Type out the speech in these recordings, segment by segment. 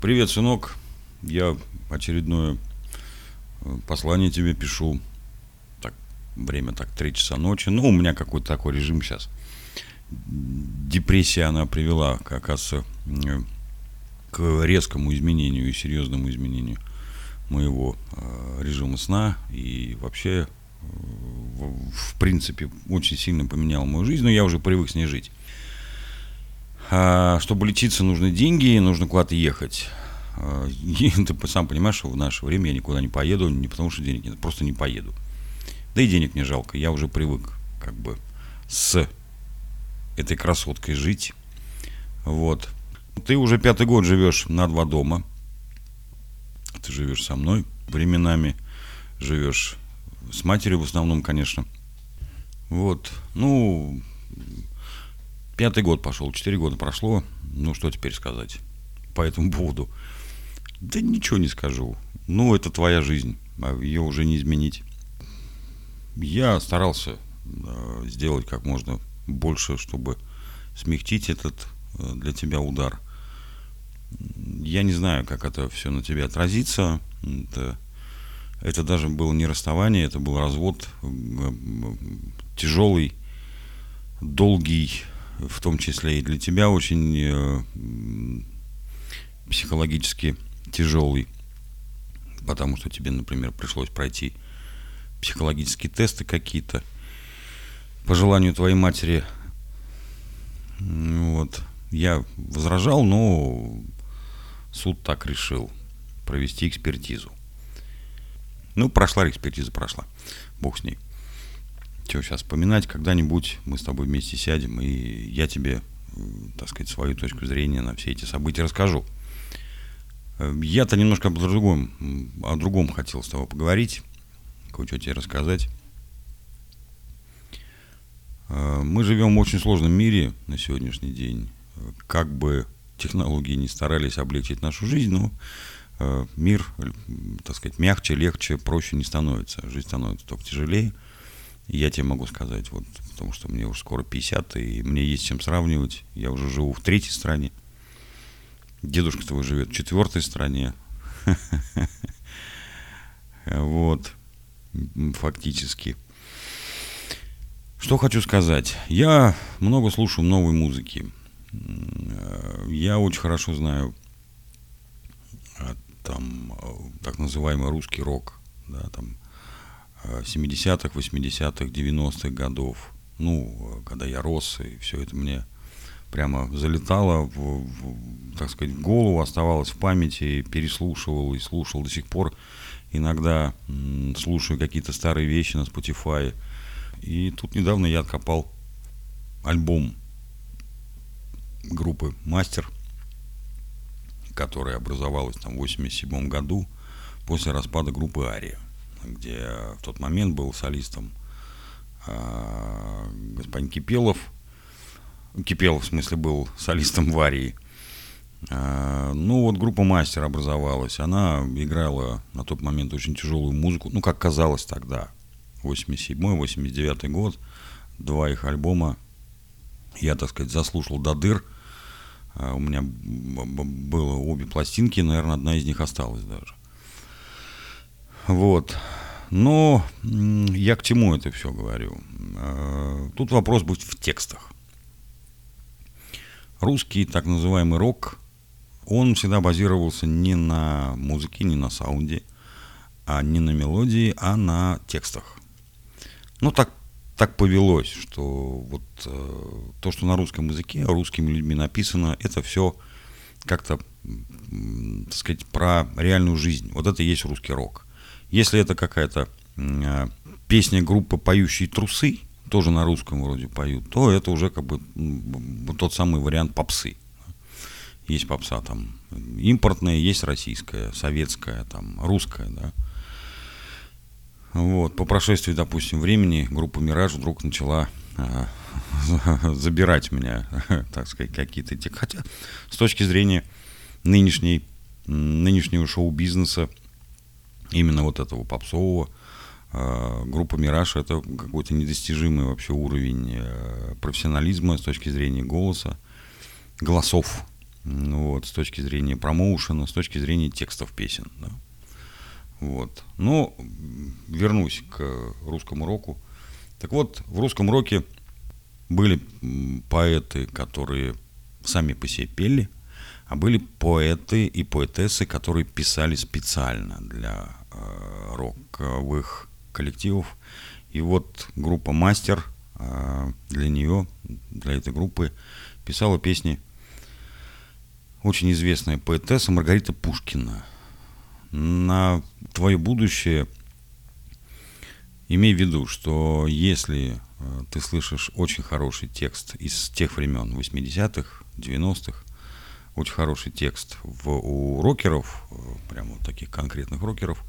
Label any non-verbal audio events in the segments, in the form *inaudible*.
Привет, сынок. Я очередное э, послание тебе пишу. Так, время так, три часа ночи. Ну, у меня какой-то такой режим сейчас. Депрессия, она привела, как оказывается, э, к резкому изменению и серьезному изменению моего э, режима сна. И вообще, в принципе, очень сильно поменял мою жизнь, но я уже привык с ней жить. А, чтобы лечиться, нужны деньги, нужно куда-то ехать. А, *laughs* и ты сам понимаешь, что в наше время я никуда не поеду, не потому что денег нет, просто не поеду. Да и денег не жалко, я уже привык как бы с этой красоткой жить. Вот. Ты уже пятый год живешь на два дома. Ты живешь со мной временами, живешь с матерью в основном, конечно. Вот. Ну, Пятый год пошел, четыре года прошло. Ну, что теперь сказать по этому поводу? Да ничего не скажу. Ну, это твоя жизнь, а ее уже не изменить. Я старался э, сделать как можно больше, чтобы смягчить этот э, для тебя удар. Я не знаю, как это все на тебе отразится. Это, это даже было не расставание, это был развод э, тяжелый, долгий, в том числе и для тебя очень э, психологически тяжелый, потому что тебе, например, пришлось пройти психологические тесты какие-то по желанию твоей матери. Вот. Я возражал, но суд так решил провести экспертизу. Ну, прошла экспертиза, прошла. Бог с ней. Чего сейчас вспоминать, когда-нибудь мы с тобой вместе сядем, и я тебе, так сказать, свою точку зрения на все эти события расскажу. Э, я-то немножко о другом, о другом хотел с тобой поговорить, кое-что тебе рассказать. Э, мы живем в очень сложном мире на сегодняшний день. Как бы технологии не старались облегчить нашу жизнь, но э, мир, так сказать, мягче, легче, проще не становится. Жизнь становится только тяжелее – я тебе могу сказать, вот, потому что мне уже скоро 50, и мне есть чем сравнивать. Я уже живу в третьей стране. Дедушка твой живет в четвертой стране. *laughs* Вот, фактически. Что хочу сказать. Я много слушаю новой музыки. Я очень хорошо знаю а, там так называемый русский рок, да, там 70-х, 80-х, 90-х годов. Ну, когда я рос, и все это мне прямо залетало в, в, так сказать, в голову, оставалось в памяти, переслушивал и слушал до сих пор. Иногда слушаю какие-то старые вещи на Spotify. И тут недавно я откопал альбом группы «Мастер», которая образовалась там в 87 году после распада группы «Ария» где в тот момент был солистом э, господин Кипелов. Кипелов, в смысле, был солистом Варии. Э, ну, вот группа «Мастер» образовалась. Она играла на тот момент очень тяжелую музыку, ну, как казалось тогда. 87-89 год. Два их альбома я, так сказать, заслушал до дыр. Uh, у меня было обе пластинки, наверное, одна из них осталась даже. Вот. Но я к чему это все говорю? А, тут вопрос будет в текстах. Русский так называемый рок, он всегда базировался не на музыке, не на саунде, а не на мелодии, а на текстах. Ну, так, так повелось, что вот э, то, что на русском языке, русскими людьми написано, это все как-то, так сказать, про реальную жизнь. Вот это и есть русский рок. Если это какая-то э, песня группы «Поющие трусы», тоже на русском вроде поют, то это уже как бы тот самый вариант попсы. Есть попса там импортная, есть российская, советская, там, русская, да. Вот, по прошествии, допустим, времени группа «Мираж» вдруг начала э, *laughs* забирать меня, *laughs* так сказать, какие-то те. Хотя с точки зрения нынешней, нынешнего шоу-бизнеса, именно вот этого попсового. А, группа «Мираж» — это какой-то недостижимый вообще уровень э, профессионализма с точки зрения голоса, голосов. вот, с точки зрения промоушена, с точки зрения текстов песен. Да. Вот. Но вернусь к русскому року. Так вот, в русском роке были поэты, которые сами по себе пели, а были поэты и поэтессы, которые писали специально для э, роковых коллективов. И вот группа «Мастер» э, для нее, для этой группы, писала песни очень известная поэтесса Маргарита Пушкина. На твое будущее имей в виду, что если э, ты слышишь очень хороший текст из тех времен, 80-х, 90-х, очень хороший текст в, у рокеров, э, прямо вот таких конкретных рокеров,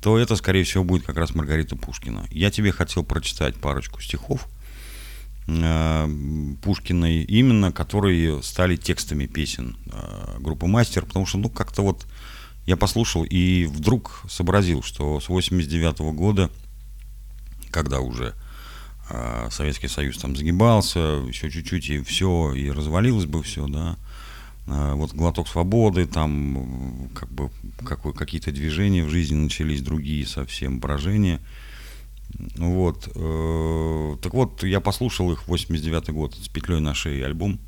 то это, скорее всего, будет как раз Маргарита Пушкина. Я тебе хотел прочитать парочку стихов э, Пушкиной, именно которые стали текстами песен э, группы «Мастер», потому что, ну, как-то вот я послушал и вдруг сообразил, что с 89 -го года, когда уже э, Советский Союз там загибался, еще чуть-чуть и все, и развалилось бы все, да, вот глоток свободы, там как бы какой, какие-то движения в жизни начались, другие совсем поражения. Вот. Э, так вот, я послушал их 89 год с петлей на шее альбом.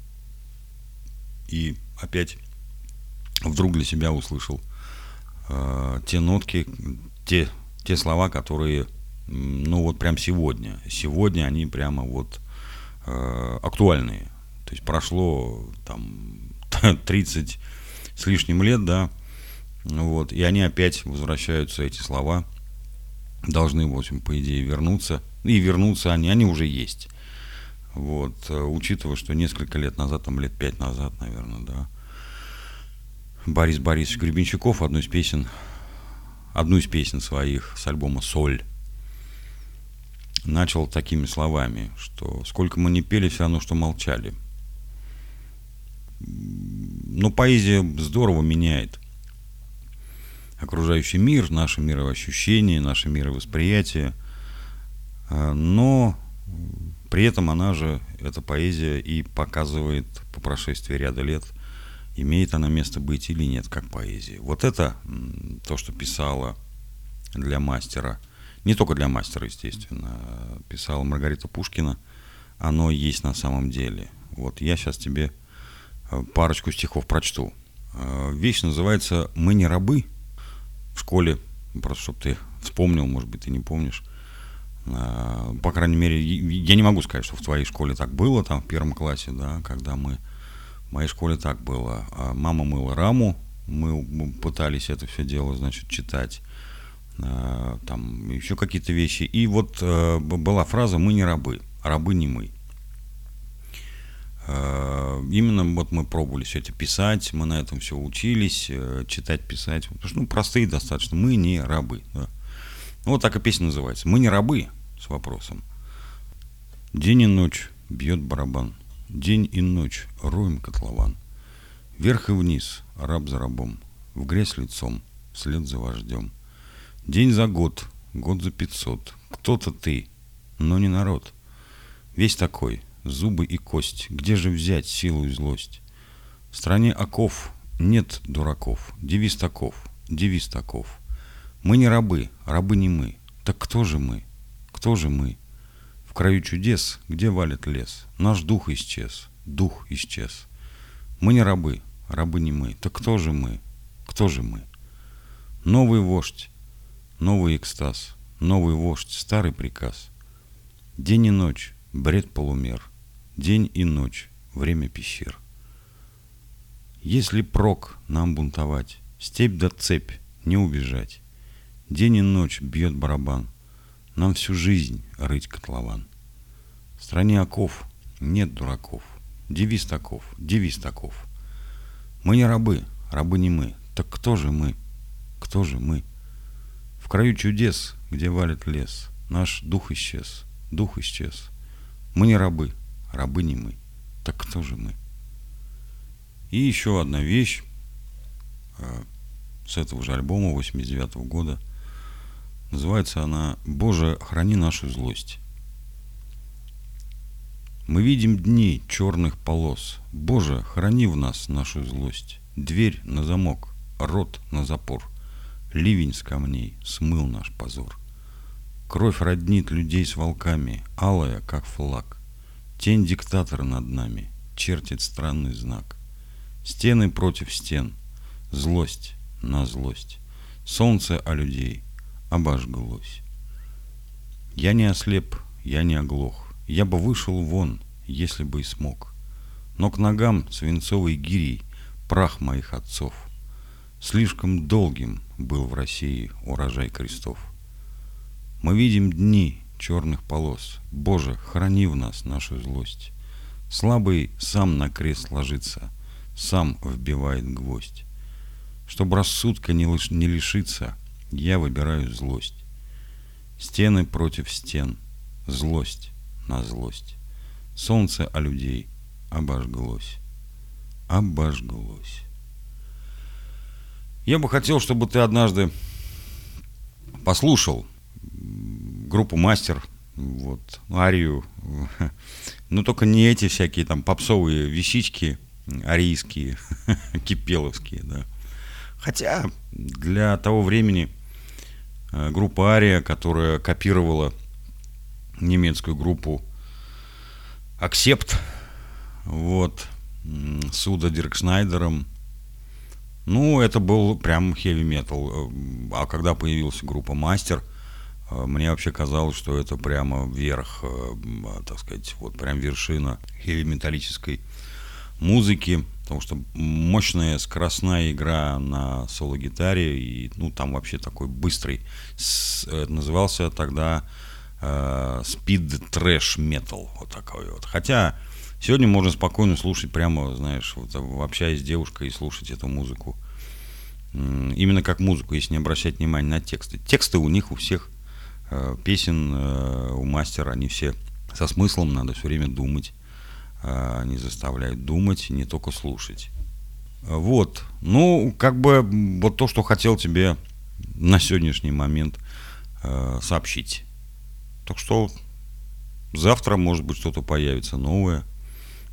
И опять вдруг для себя услышал э, те нотки, те, те слова, которые, ну вот прям сегодня. Сегодня они прямо вот э, актуальные. То есть прошло там *laughs* 30 с лишним лет, да, вот, и они опять возвращаются, эти слова, должны, в общем, по идее, вернуться, и вернуться они, они уже есть, вот, учитывая, что несколько лет назад, там лет пять назад, наверное, да, Борис Борисович Гребенщиков одну из песен, одну из песен своих с альбома «Соль», начал такими словами, что сколько мы не пели, все равно, что молчали – но поэзия здорово меняет окружающий мир, наше мировощущение, наше мировосприятие. А, но при этом она же, эта поэзия, и показывает по прошествии ряда лет, имеет она место быть или нет, как поэзия. Вот это то, что писала для мастера, не только для мастера, естественно, писала Маргарита Пушкина, оно есть на самом деле. Вот я сейчас тебе парочку стихов прочту. Э, вещь называется «Мы не рабы». В школе, просто чтобы ты вспомнил, может быть, ты не помнишь. Э, по крайней мере, я не могу сказать, что в твоей школе так было, там в первом классе, да, когда мы... В моей школе так было. А мама мыла раму, мы пытались это все дело, значит, читать э, там еще какие-то вещи. И вот была фраза «мы не рабы, рабы не мы». Э, именно вот мы пробовали все это писать, мы на этом все учились, э, читать, писать. Потому что, ну, простые достаточно. Мы не рабы. Да. Ну, вот так и песня называется. Мы не рабы с вопросом. День и ночь бьет барабан. День и ночь роем котлован. Вверх и вниз, раб за рабом. В грязь лицом, вслед за вождем. День за год, год за пятьсот. Кто-то ты, но не народ. Весь такой, зубы и кость, где же взять силу и злость? В стране оков нет дураков, девиз таков, девиз таков. Мы не рабы, рабы не мы. Так кто же мы? Кто же мы? В краю чудес, где валит лес, наш дух исчез, дух исчез. Мы не рабы, рабы не мы. Так кто же мы? Кто же мы? Новый вождь, новый экстаз, новый вождь, старый приказ. День и ночь, бред полумер, день и ночь, время пещер. Если прок нам бунтовать, степь да цепь, не убежать. День и ночь бьет барабан, нам всю жизнь рыть котлован. В стране оков нет дураков, девиз таков, девиз таков. Мы не рабы, рабы не мы, так кто же мы? Кто же мы? В краю чудес, где валит лес, наш дух исчез, дух исчез. Мы не рабы, рабы не мы. Так кто же мы? И еще одна вещь э, с этого же альбома 89 -го года. Называется она «Боже, храни нашу злость». Мы видим дни черных полос. Боже, храни в нас нашу злость. Дверь на замок, рот на запор. Ливень с камней смыл наш позор. Кровь роднит людей с волками, алая, как флаг. Тень диктатора над нами чертит странный знак. Стены против стен, злость на злость. Солнце о людей обожглось. Я не ослеп, я не оглох. Я бы вышел вон, если бы и смог. Но к ногам свинцовой гирей прах моих отцов. Слишком долгим был в России урожай крестов. Мы видим дни черных полос. Боже, храни в нас нашу злость. Слабый сам на крест ложится, сам вбивает гвоздь. Чтобы рассудка не, лиш- не лишиться, я выбираю злость. Стены против стен, злость на злость. Солнце о людей обожглось, обожглось. Я бы хотел, чтобы ты однажды послушал группу «Мастер», вот, арию, *laughs* ну только не эти всякие там попсовые вещички арийские, *laughs* кипеловские, да. Хотя для того времени э, группа Ария, которая копировала немецкую группу Аксепт, вот, с Уда Диркшнайдером, ну, это был прям heavy метал. А когда появилась группа Мастер, э, мне вообще казалось, что это прямо верх, э, а, так сказать, вот прям вершина heavy-металлической музыки, потому что мощная скоростная игра на соло-гитаре, и, ну, там вообще такой быстрый, э, назывался тогда э, Speed Trash Metal, вот такой вот. Хотя сегодня можно спокойно слушать прямо, знаешь, вот, э, общаясь с девушкой и слушать эту музыку. Именно как музыку, если не обращать внимания на тексты. Тексты у них у всех песен, э, у мастера, они все со смыслом, надо все время думать. Э, Они заставляют думать, не только слушать. Э, Вот. Ну, как бы вот то, что хотел тебе на сегодняшний момент э, сообщить. Так что завтра, может быть, что-то появится новое.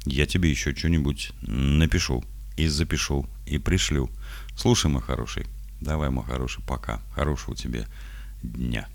Я тебе еще что-нибудь напишу и запишу и пришлю. Слушай, мой хороший. Давай, мой хороший, пока. Хорошего тебе дня.